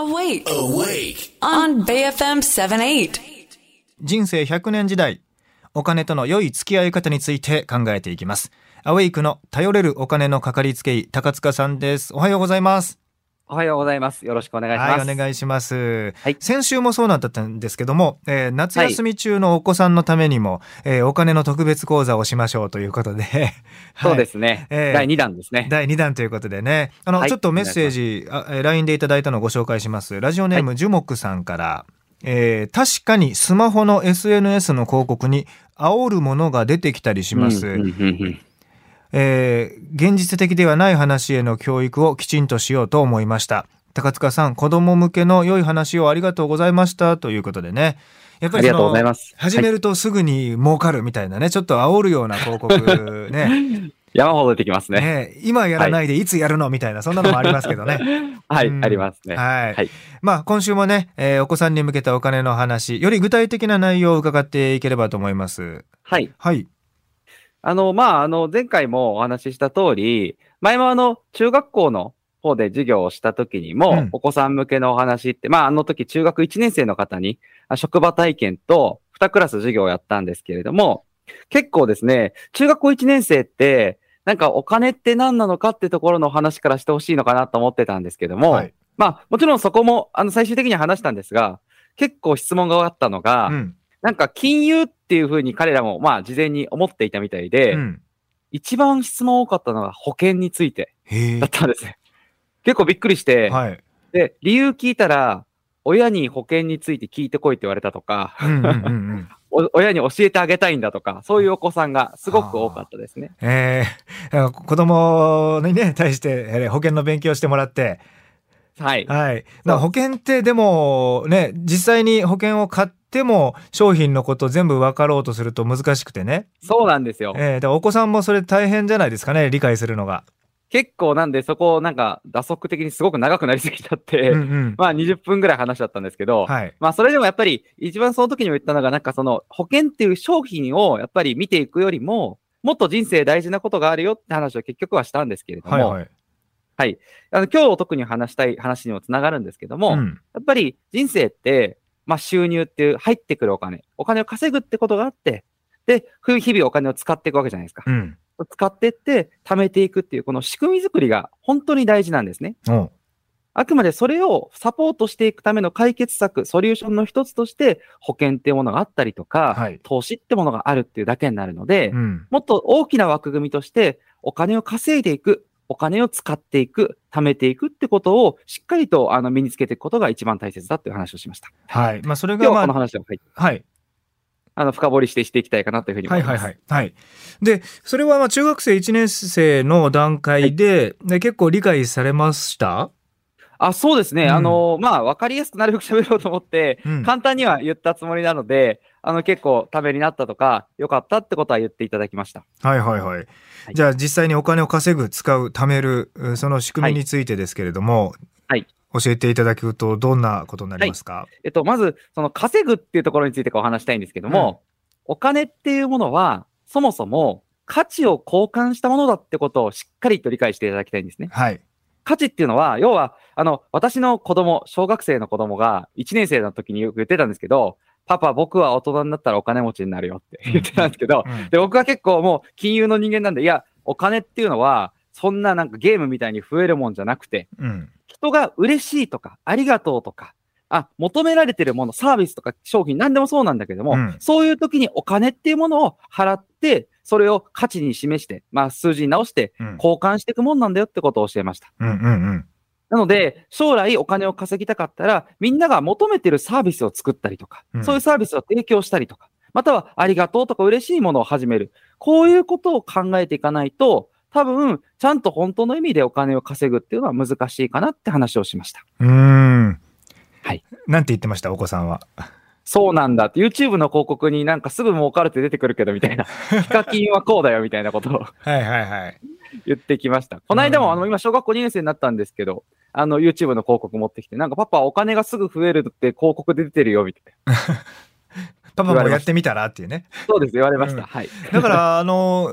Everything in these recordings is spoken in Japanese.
Awake. Awake. On BFM 78. 人生100年時代お金との良い付き合い方について考えていきますアウェイクの頼れるお金のかかりつけ医高塚さんですおはようございますおはようございます。よろしくお願いします。はいお願いします、はい先週もそうなったんですけども、えー夏休み中のお子さんのためにも、えーお金の特別講座をしましょうということで、は いそうですね。えー第2弾ですね。第2弾ということでね、あの、はいちょっとメッセージ、LINE でいただいたのをご紹介します。ラジオネーム、ジュモクさんから、えー確かにスマホの SNS の広告に煽るものが出てきたりします。うんうんうんうんえー現実的ではない話への教育をきちんとしようと思いました。高塚さん、子供向けの良い話をありがとうございましたということでね。やっぱりそありがとうございのます。始めるとすぐに儲かるみたいなね、ちょっと煽るような広告ね。山ほど出てきますね。ね今やらないでいつやるのみたいな、そんなのもありますけどね。はい、うんありますね。はい。はいまあ、今週もね、えーお子さんに向けたお金の話、より具体的な内容を伺っていければと思います。はい。はい。あの、まあ、あの、前回もお話しした通り、前もあの、中学校の方で授業をした時にも、うんお子さん向けのお話って、まあ、あの時中学1年生の方に、あ職場体験と2クラス授業をやったんですけれども、結構ですね、中学校1年生って、なんかお金って何なのかってところの話からしてほしいのかなと思ってたんですけども、はい。まあ、もちろんそこも、あの、最終的には話したんですが、結構質問があったのが、うん。なんか金融っていうふうに彼らも、まあ、事前に思っていたみたいで、うん。一番質問多かったのが保険についてだっ。たんですね。結構びっくりして、はい。で、理由聞いたら、親に保険について聞いてこいって言われたとか、親に教えてあげたいんだとか、そういうお子さんがすごく多かったですね。えー、子供にね、対して、えー保険の勉強してもらって、はい。はい。だから保険ってでもね、実際に保険を買っても商品のこと全部分かろうとすると難しくてね。そうなんですよ。えー、お子さんもそれ大変じゃないですかね、理解するのが。結構なんでそこをなんか打足的にすごく長くなりすぎちゃって、うんうん。まあ20分ぐらい話しちゃったんですけど、はい。まあそれでもやっぱり一番その時にも言ったのがなんかその保険っていう商品をやっぱり見ていくよりももっと人生大事なことがあるよって話を結局はしたんですけれども、はいはい。あの今日特に話したい話にもつながるんですけども、うん。やっぱり人生って、まあ収入っていう入ってくるお金、お金を稼ぐってことがあって、で、ふ日々お金を使っていくわけじゃないですか。うん。使っていって貯めていくっていうこの仕組み作りが本当に大事なんですね。あくまでそれをサポートしていくための解決策、ソリューションの一つとして保険っていうものがあったりとか、はい投資ってものがあるっていうだけになるので、うん。もっと大きな枠組みとしてお金を稼いでいく、お金を使っていく、貯めていくってことをしっかりとあの身につけていくことが一番大切だっていう話をしました。はい。まあ、それ今日はこのがまあ、話を、はい、はい。あの深掘りしてしていきたいかなというふうに思ます。はいいはいはい。はい。で、それはまあ中学生1年生の段階で、で結構理解されました？あ、そうですね。うんあの、まあ、わかりやすくなるべく喋ろうと思って、うん。簡単には言ったつもりなので、あの、結構ためになったとか、良かったってことは言っていただきました。はいはいはい。いじゃあ実際にお金を稼ぐ、使う、貯める、うその仕組みについてですけれども、はい教えていただくとどんなことになりますか、えっと、まず、その稼ぐっていうところについてお話したいんですけども、お金っていうものは、そもそも価値を交換したものだってことをしっかりと理解していただきたいんですね。はい。価値っていうのは、要は、あの、私の子供、小学生の子供が1年生の時によく言ってたんですけど、パパ、僕は大人になったらお金持ちになるよって言ってたんですけど、うんで、僕は結構もう金融の人間なんで、いや、お金っていうのは、そんななんかゲームみたいに増えるもんじゃなくて、うん。人が嬉しいとか、ありがとうとか、あ、求められてるもの、サービスとか商品、何でもそうなんだけども、うんそういう時にお金っていうものを払って、それを価値に示して、まあ数字に直してうん。交換していくもんなんだよってことを教えました。うんうんうん。なので、将来お金を稼ぎたかったら、みんなが求めてるサービスを作ったりとか、うんそういうサービスを提供したりとか、またはありがとうとか嬉しいものを始める。こういうことを考えていかないと、多分、ちゃんと本当の意味でお金を稼ぐっていうのは難しいかなって話をしました。うーん。はい。なんて言ってました、お子さんは？そうなんだって、YouTube の広告になんかすぐ儲かるって出てくるけどみたいな、ヒカキンはこうだよみたいなことをはいはいはい。言ってきました。この間うんも、あの、今小学校2年生になったんですけど、あの、YouTube の広告持ってきて、なんかパパお金がすぐ増えるって広告で出てるよみたいな。パパもやってみたらっていうね。そうです、言われました。うんはい。だから、あの、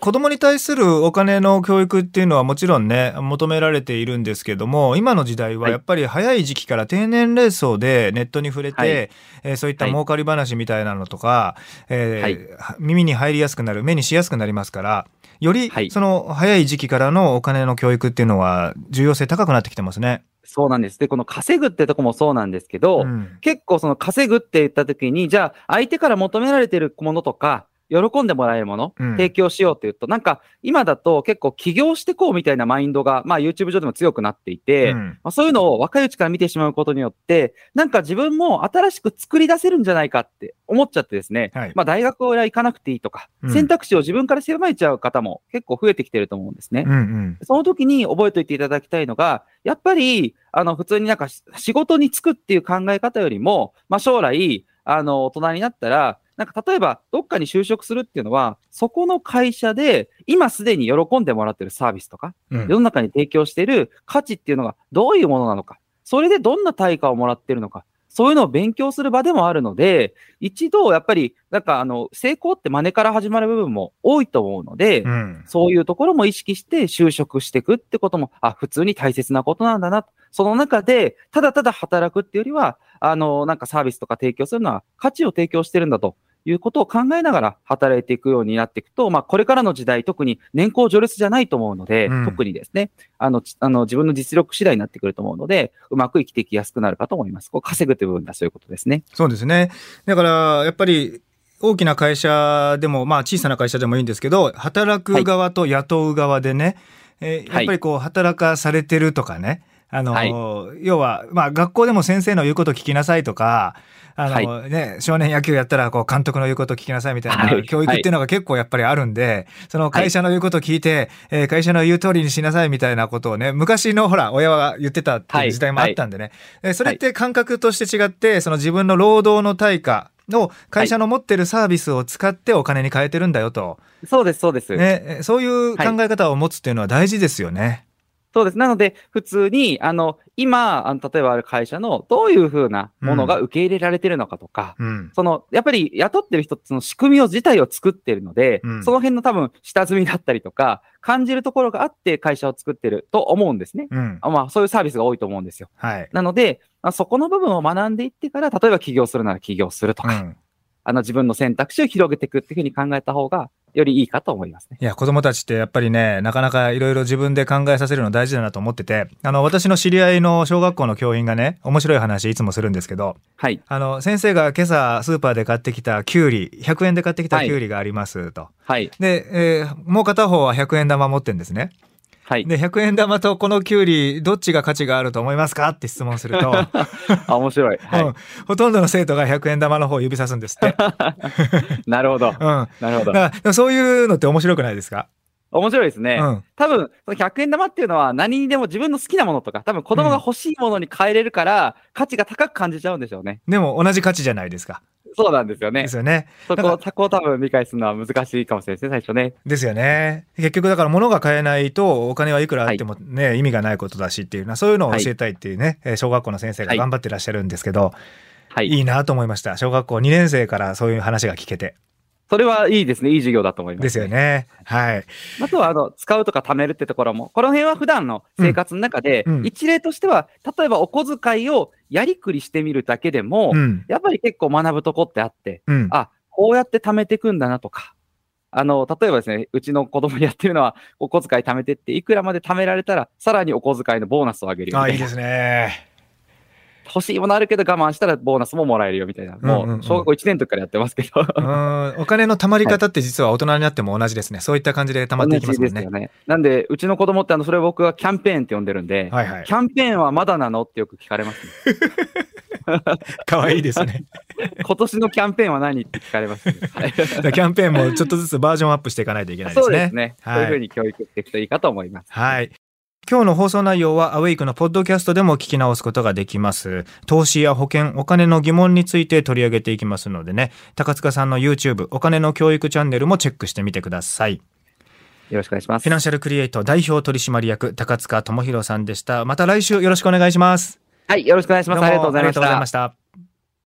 子供に対するお金の教育っていうのはもちろんね、求められているんですけども、今の時代はやっぱり早い時期から低年齢層でネットに触れて、はい。えーそういった儲かり話みたいなのとか、えーはい。耳に入りやすくなる、目にしやすくなりますから、よりはい。その早い時期からのお金の教育っていうのは重要性高くなってきてますね。そうなんです。で、この稼ぐってとこもそうなんですけど、うん。結構その稼ぐって言った時に、じゃあ相手から求められてるものとか、喜んでもらえるもの、うん。提供しようって言うと、なんか今だと結構起業してこうみたいなマインドが、まあ YouTube 上でも強くなっていて、うん。まあ、そういうのを若いうちから見てしまうことによって、なんか自分も新しく作り出せるんじゃないかって思っちゃってですね、はい。まあ大学は行かなくていいとか、うん。選択肢を自分から狭めちゃう方も結構増えてきてると思うんですね。うんうん。その時に覚えておいていただきたいのが、やっぱり、あの、普通になんかし仕事に就くっていう考え方よりも、まあ将来、あの、大人になったら、なんか例えば、どっかに就職するっていうのは、そこの会社で、今すでに喜んでもらってるサービスとか、うん世の中に提供している価値っていうのがどういうものなのか、それでどんな対価をもらってるのか、そういうのを勉強する場でもあるので、一度やっぱり、なんかあの、成功って真似から始まる部分も多いと思うので、うんそういうところも意識して就職していくってことも、あ、普通に大切なことなんだな。その中で、ただただ働くっていうよりは、あの、なんかサービスとか提供するのは価値を提供してるんだということを考えながら働いていくようになっていくと、まあ、これからの時代、特に年功序列じゃないと思うので、うん特にですね、あの、ちあの、自分の実力次第になってくると思うので、うまく生きていきやすくなるかと思います。こう稼ぐという部分だ、そういうことですね。そうですね。だから、やっぱり、大きな会社でも、まあ小さな会社でもいいんですけど、働く側と雇う側でね、えーはいやっぱりこう、働かされてるとかね、あの、はい要は、まあ学校でも先生の言うこと聞きなさいとか、あの、はね、少年野球やったら、こう、監督の言うこと聞きなさいみたいはない教育っていうのが結構やっぱりあるんで、その会社の言うことを聞いて、えー会社の言う通りにしなさいみたいなことをね、昔のほら、親は言ってたっていう時代もあったんでね。えーそれって感覚として違って、その自分の労働の対価の会社の持ってるサービスを使ってお金に変えてるんだよと。そうです、そうです。ね、えーそういう考え方を持つっていうのは大事ですよね。そうです。なので、普通に、あの、今、あの例えばある会社のどういうふうなものが受け入れられてるのかとか、うん。そその、やっぱり雇ってる人ってその仕組みを自体を作ってるので、うんその辺の多分下積みだったりとか、感じるところがあって会社を作ってると思うんですね。うん。あまあ、そういうサービスが多いと思うんですよ。はい。なので、まあ、そこの部分を学んでいってから、例えば起業するなら起業するとか、うん。あの自分の選択肢を広げていくっていうふうに考えた方が、よりいいかと思いますね。いや、子供たちってやっぱりね、なかなかいろいろ自分で考えさせるの大事だなと思ってて、あの、私の知り合いの小学校の教員がね、面白い話いつもするんですけど、はい。あの、先生が今朝スーパーで買ってきたキュウリ、100円で買ってきたはいキュウリがありますと。はい。で、えーもう片方は100円玉持ってんですね。はい。で、100円玉とこのキュウリ、どっちが価値があると思いますかって質問すると、あ、面白い。はうんほとんどの生徒が100円玉の方を指さすんですって。い。なるほど。うん。なるほど。だからそういうのって面白くないですか？面白いですね。うん。多分、その100円玉っていうのは何にでも自分の好きなものとか、多分子供が欲しいものに変えれるから、価値が高く感じちゃうんでしょうね。でも同じ価値じゃないですか。そうなんですよねで。すよね。そこ、そこを多分理解するのは難しいかもしれないですね、最初ね。ですよね。結局だから物が買えないとお金はいくらあってもね、意味がないことだしっていうな、そういうのを教えたいっていうね、えー小学校の先生が頑張ってらっしゃるんですけど、はい。い、いなと思いました。小学校2年生からそういう話が聞けて。それはいいですね。いい授業だと思います。ですよ。ね。はい。あとは、あの、使うとか貯めるってところも、この辺は普段の生活の中で、うんうん一例としては、例えばお小遣いをやりくりしてみるだけでも、うん。やっぱり結構学ぶとこってあって、うん。あ、こうやって貯めていくんだなとか、あの、例えばですね、うちの子供にやってるのは、お小遣い貯めてって、いくらまで貯められたら、さらにお小遣いのボーナスを上げるよみたいな。あいいですね。欲しいものあるけど我慢したらボーナスももらえるよみたいな。もう小学校1年の時からやってますけど。うん。お金の貯まり方って実は大人になっても同じですね。そういった感じで貯まっていきますもんね同じですよ。ね。なんで、うちの子供って、あの、それを僕はキャンペーンって呼んでるんで、はいはいキ。ャンペーンはまだなのってよく聞かれますね。かわいいですね。今年のキャンペーンは何って聞かれます、ね。キャンペーンもちょっとずつバージョンアップしていかないといけないですね。そうですね。はいそういうふうに教育していくといいかと思います。はい。今日の放送内容はアウェイクのポッドキャストでも聞き直すことができます。投資や保険、お金の疑問について取り上げていきますのでね、高塚さんの YouTube、お金の教育チャンネルもチェックしてみてください。よろしくお願いします。フィナンシャルクリエイト代表取締役、高塚智博さんでした。また来週よろしくお願いします。はい、よろしくお願いします。ありがとうございましたどうもありがとうございま。した。